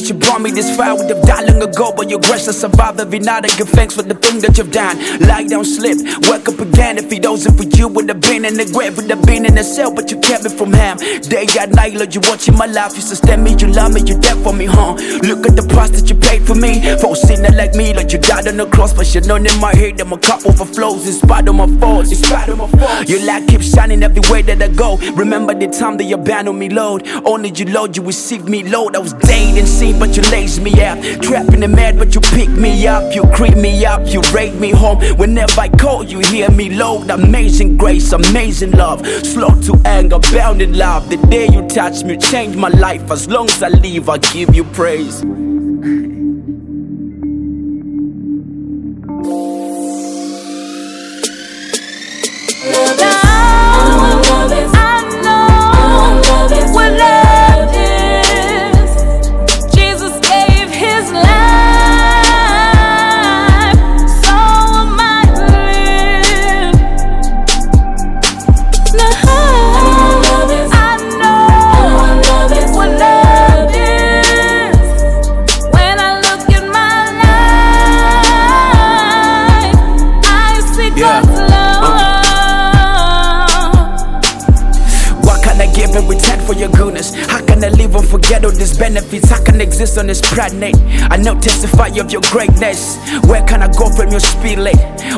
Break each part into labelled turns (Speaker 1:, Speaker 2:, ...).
Speaker 1: that you brought me this far would have died long ago, but your grace has survived every night. I give thanks for the thing that you've done. Lie down, slip, wake up again. If it wasn't for you, would have been in the grave, would have been in the cell, but you kept me from him. Day and night, Lord, you watching my life. You sustain me, you love me, you dead for me, huh? Look at the price that you paid for me. For a sinner like me, Lord, you died on the cross, but you know in my head that my cup overflows in spite of my faults. In spite of my faults, your light keeps shining everywhere that I go. Remember the time that you abandoned me, Lord. Only you, Lord, you received me, Lord. I was dead and seen, but you laid me out. Trapped in the mad, but you picked me up. You creep me up, you raid me home. Whenever I call, you hear me, Lord. Amazing grace, amazing love. Slow to anger, bound in love. The day you touch me, change my life. As long as I live, I give you praise. Forget all these benefits? I can exist on this planet? I now testify of your greatness. Where can I go from your spirit?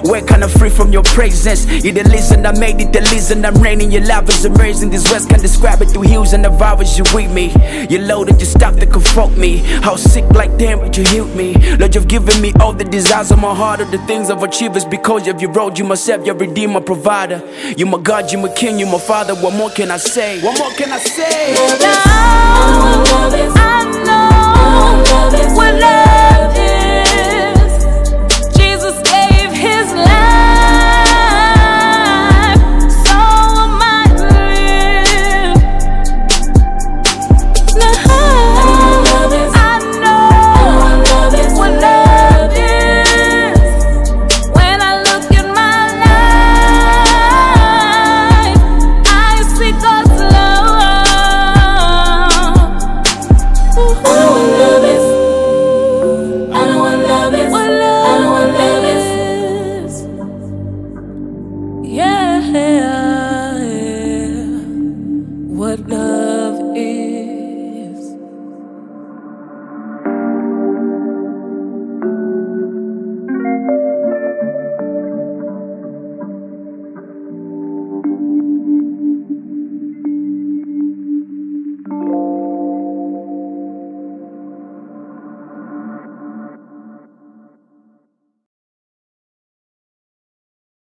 Speaker 1: Where can I free from your presence? You the listen I made it, the listen I'm reigning. Your love is amazing. This words can describe it through hills and the virus you with me. You loaded, you stopped to comfort me. How sick like damn, but you healed me. Lord, you've given me all the desires of my heart, all the things I've achieved is because of your road. You myself, your redeemer, provider. You're my God, You're my king, You're my father. What more can I say? What more can I say?
Speaker 2: I know, I know,